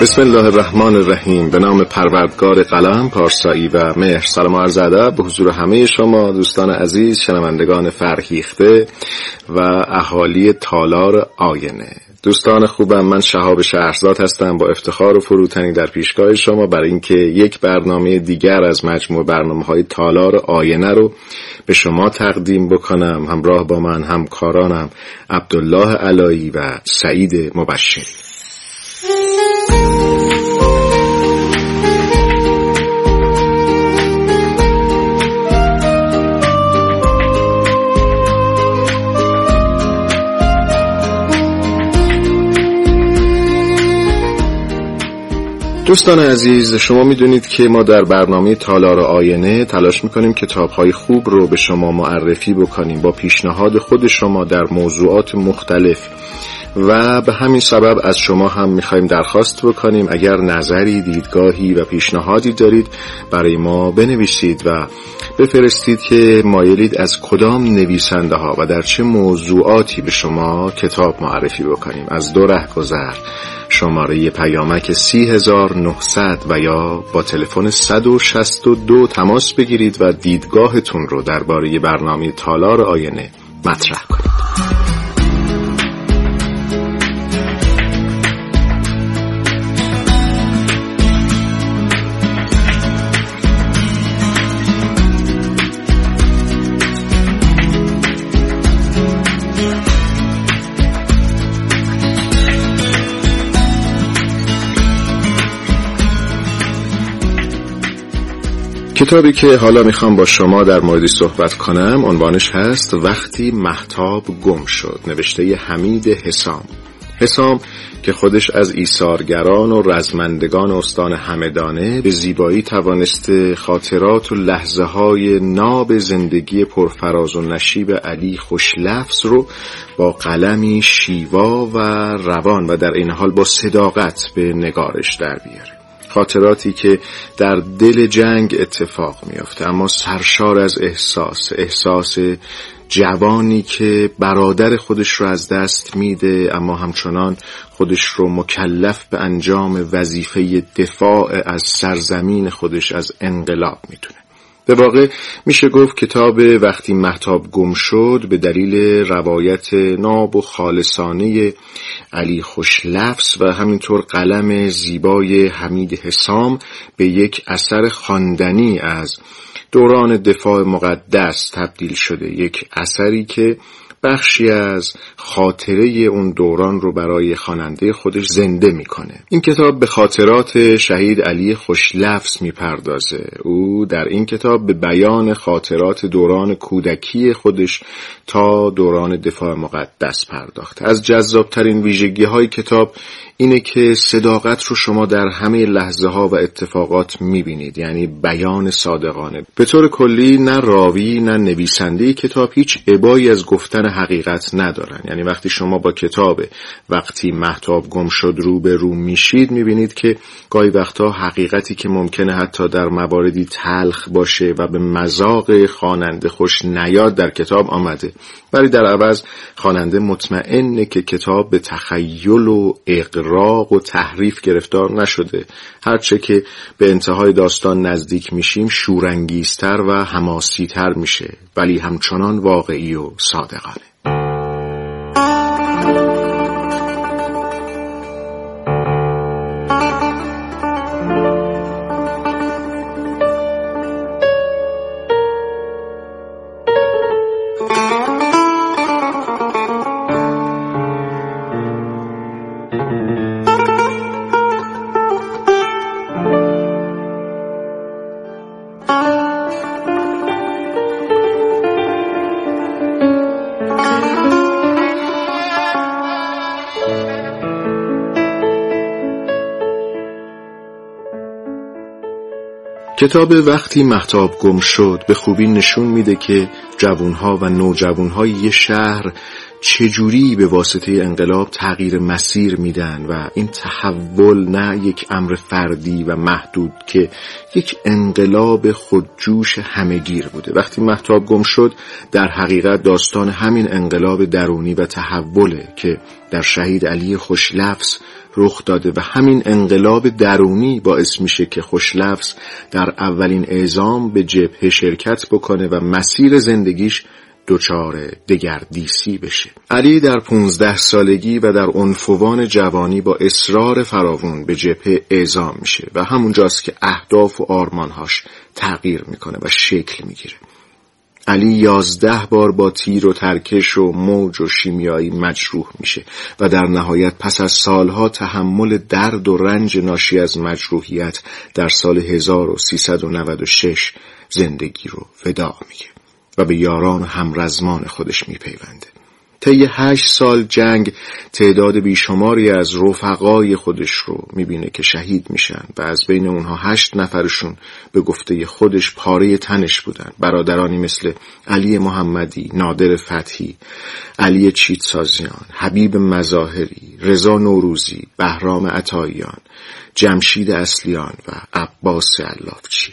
بسم الله الرحمن الرحیم. به نام پروردگار قلم پارسایی و مهر. سلام و عرض ادب به حضور همه شما دوستان عزیز شنوندگان فرهیخته و اهالی تالار آینه. دوستان خوبم من شهاب شهرزاد هستم. با افتخار و فروتنی در پیشگاه شما برای اینکه یک برنامه دیگر از مجموع برنامه های تالار آینه رو به شما تقدیم بکنم. همراه با من همکارانم عبدالله علایی و سعید مبشری دوستان عزیز شما می‌دونید که ما در برنامه تالار آینه تلاش می‌کنیم کتاب های خوب رو به شما معرفی بکنیم با پیشنهاد خود شما در موضوعات مختلف. و به همین سبب از شما هم می‌خوایم درخواست بکنیم. اگر نظری دیدگاهی و پیشنهادی دارید برای ما بنویسید و بفرستید که مایلید از کدام نویسنده ها و در چه موضوعاتی به شما کتاب معرفی بکنیم. از دو ره گذر. شماره پیامک 30900 و یا با تلفن 162 تماس بگیرید و دیدگاهتون رو درباره برنامه تالار آینه مطرح کنید. کتابی که حالا می‌خوام با شما در موردی صحبت کنم عنوانش هست وقتی محتاب گم شد. نوشته حمید حسام. حسام که خودش از ایثارگران و رزمندگان استان همدانه به زیبایی توانسته خاطرات و لحظه های ناب زندگی پرفراز و نشیب علی خوشلفظ رو با قلمی شیوا و روان و در این حال با صداقت به نگارش در بیاره. خاطراتی که در دل جنگ اتفاق میافته. اما سرشار از احساس احساس جوانی که برادر خودش رو از دست میده اما همچنان خودش رو مکلف به انجام وظیفه دفاع از سرزمین خودش از انقلاب می‌تونه. به واقع میشه گفت کتاب وقتی محتاب گم شد به دلیل روایت ناب و خالصانه علی خوشلفظ و همینطور قلم زیبای حمید حسام به یک اثر خواندنی از دوران دفاع مقدس تبدیل شده. یک اثری که بخشی از خاطره اون دوران رو برای خواننده خودش زنده می‌کنه. این کتاب به خاطرات شهید علی خوشلفظ می‌پردازه. او در این کتاب به بیان خاطرات دوران کودکی خودش تا دوران دفاع مقدس پرداخته. از جذابترین ویژگی های کتاب اینه که صداقت رو شما در همه لحظه ها و اتفاقات می‌بینید یعنی بیان صادقانه. به طور کلی نه راوی نه نویسنده کتاب هیچ عبایی از گفتن حقیقت ندارن. یعنی وقتی شما با کتاب وقتی محتاب گم شد رو به رو میشید می‌بینید که گاهی وقتها حقیقتی که ممکنه حتی در مواردی تلخ باشه و به مذاق خواننده خوش نیاد در کتاب آمده. ولی در عوض خواننده مطمئنه که کتاب به تخیل و اقراق و تحریف گرفتار نشده. هرچه که به انتهای داستان نزدیک میشیم شورانگیزتر و حماسیتر میشه. ولی همچنان واقعی و صادقانه. کتاب وقتی محتاب گم شد به خوبی نشون میده که جوانها و نوجوانهای یه شهر چجوری به واسطه انقلاب تغییر مسیر میدن و این تحول نه یک امر فردی و محدود که یک انقلاب خودجوش همهگیر بوده. وقتی محتاب گم شد در حقیقت داستان همین انقلاب درونی و تحوله که در شهید علی خوشلفظ رخ داده و همین انقلاب درونی باعث میشه که خوشلفظ در اولین اعزام به جبهه شرکت بکنه و مسیر زندگیش دچار دگردیسی بشه. علی در پونزده سالگی و در عنفوان جوانی با اصرار فراوون به جبهه اعزام میشه و همونجاست که اهداف و آرمانهاش تغییر می‌کنه و شکل می‌گیره. علی یازده بار با تیر و ترکش و موج و شیمیایی مجروح میشه و در نهایت پس از سالها تحمل درد و رنج ناشی از مجروحیت در سال 1396 زندگی رو فدا میگه و به یاران و همرزمان خودش میپیونده. طی هشت سال جنگ تعداد بیشماری از رفقای خودش رو می‌بینه که شهید میشن و از بین اونها هشت نفرشون به گفته خودش پاره تنش بودن. برادرانی مثل علی محمدی، نادر فتحی، علی چیتسازیان، حبیب مظاهری، رضا نوروزی، بهرام عطاییان، جمشید اصلیان و عباس علافچی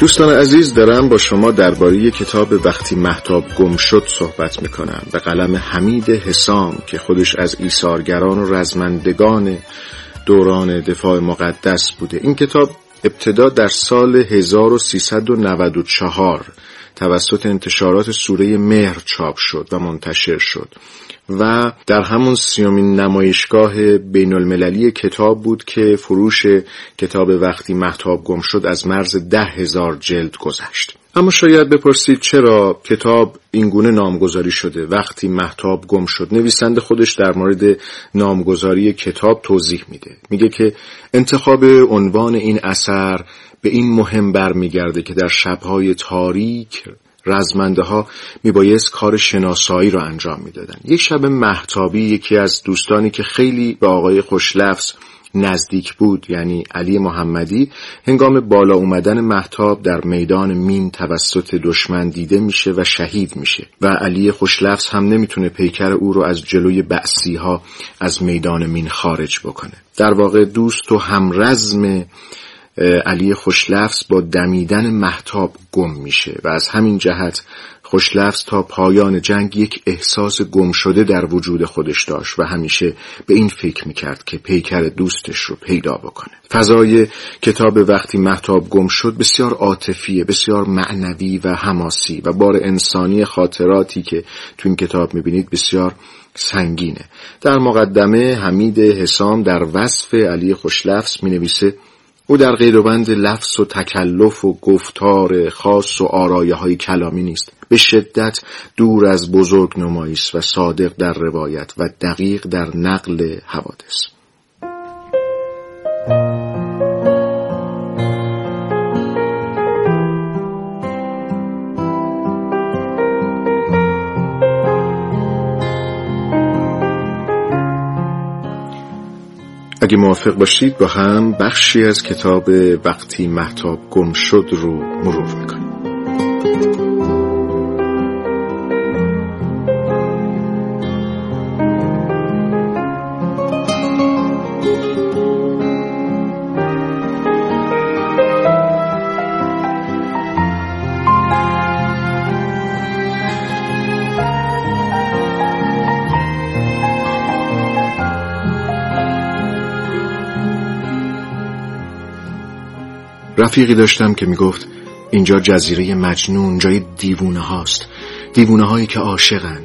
دوستان عزیز دارم با شما درباره کتاب وقتی محتاب گم شد صحبت می‌کنم به قلم حمید حسام که خودش از ایثارگران و رزمندگان دوران دفاع مقدس بوده. این کتاب ابتدا در سال 1394 توسط انتشارات سوره مهر چاپ شد و منتشر شد. و در همون سیومین نمایشگاه بین المللی کتاب بود که فروش کتاب وقتی محتاب گم شد از مرز ده هزار جلد گذشت. اما شاید بپرسید چرا کتاب اینگونه نامگذاری شده؟ وقتی محتاب گم شد نویسنده خودش در مورد نامگذاری کتاب توضیح میده. میگه که انتخاب عنوان این اثر به این مهم برمیگرده که در شبهای تاریک رزمنده ها میبایست کار شناسایی رو انجام می‌دادن یک شب محتابی یکی از دوستانی که خیلی به آقای خوشلفظ نزدیک بود یعنی علی محمدی هنگام بالا اومدن محتاب در میدان مین توسط دشمن دیده میشه و شهید میشه و علی خوشلفظ هم نمی‌تونه پیکر او رو از جلوی بعثی ها از میدان مین خارج بکنه. در واقع دوست و همرزم علی خوشلفظ با دمیدن محتاب گم میشه و از همین جهت خوشلفظ تا پایان جنگ یک احساس گم شده در وجود خودش داشت و همیشه به این فکر می‌کرد که پیکر دوستش رو پیدا بکنه. فضای کتاب وقتی محتاب گم شد بسیار عاطفیه بسیار معنوی و حماسی و بار انسانی خاطراتی که تو این کتاب می‌بینید بسیار سنگینه. در مقدمه حمید حسام در وصف علی خوشلفظ می نویسه او در غیربند لفظ و تکلف و گفتار خاص و آرایه های کلامی نیست. به شدت دور از بزرگ نماییست و صادق در روایت و دقیق در نقل حوادث. اگه موافق باشید با هم بخشی از کتاب وقتی محتاب گم شد رو مرور می‌کنیم. رفیقی داشتم که می‌گفت اینجا جزیره مجنون جای دیوونه هاست. دیوونه هایی که عاشقن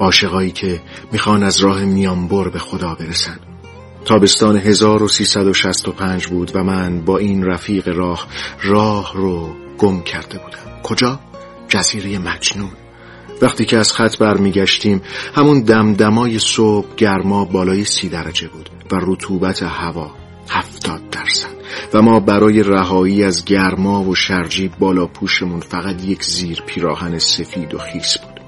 عاشقایی که می‌خوان از راه میانبر به خدا برسن. تابستان 1365 بود و من با این رفیق راه راه رو گم کرده بودم. کجا؟ جزیره مجنون. وقتی که از خط برمیگشتیم همون دمدمای صبح گرما بالای سی درجه بود و رطوبت هوا هفتاد درصد. و ما برای رهایی از گرما و شرجی بالا پوشمون فقط یک زیر پیراهن سفید و خیس بود.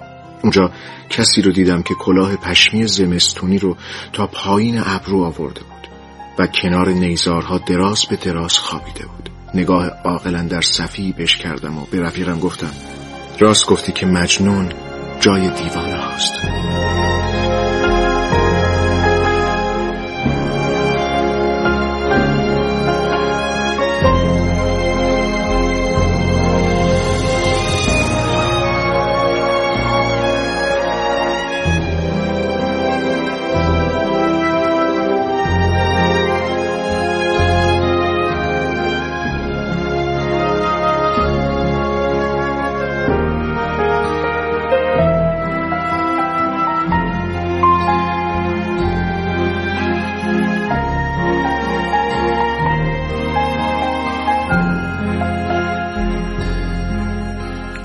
اونجا کسی رو دیدم که کلاه پشمی زمستونی رو تا پایین ابرو آورده بود و کنار نیزارها دراز به دراز خوابیده بود. نگاه عاقلا در صفی بش کردم و به رفیقم گفتم راست گفتی که مجنون جای دیوانه هاست.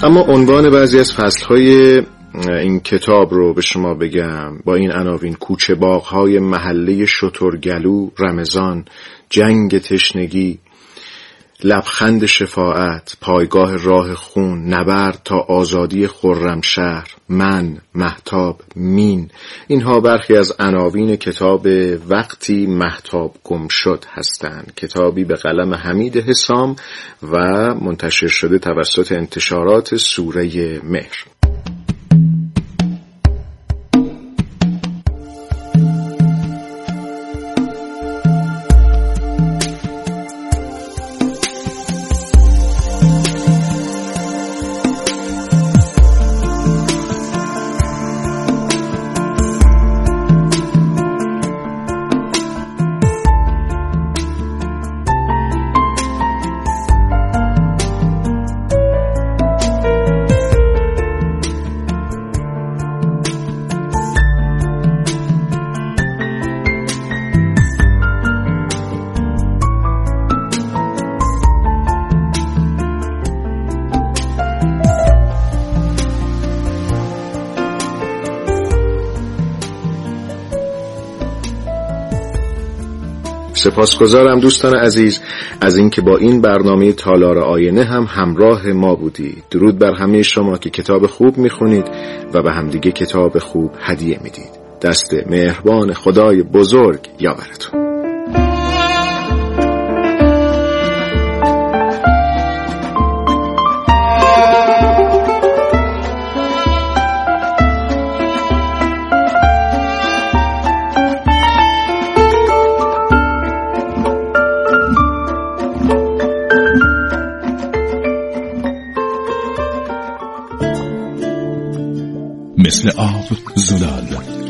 اما عنوان بعضی از فصلهای این کتاب رو به شما بگم. با این عناوین کوچه باغهای محله شترگلو رمضان جنگ تشنگی لبخند شفاعت پایگاه راه خون نبرد تا آزادی خرمشهر من محتاب مین اینها برخی از عناوین کتاب وقتی محتاب گم شد هستند. کتابی به قلم حمید حسام و منتشر شده توسط انتشارات سوره مهر. سپاسگزارم دوستان عزیز از اینکه با این برنامه تالار آینه هم همراه ما بودید. درود بر همه شما که کتاب خوب می‌خونید و به همدیگه کتاب خوب هدیه می‌دید. دست مهربان خدای بزرگ یاورتون.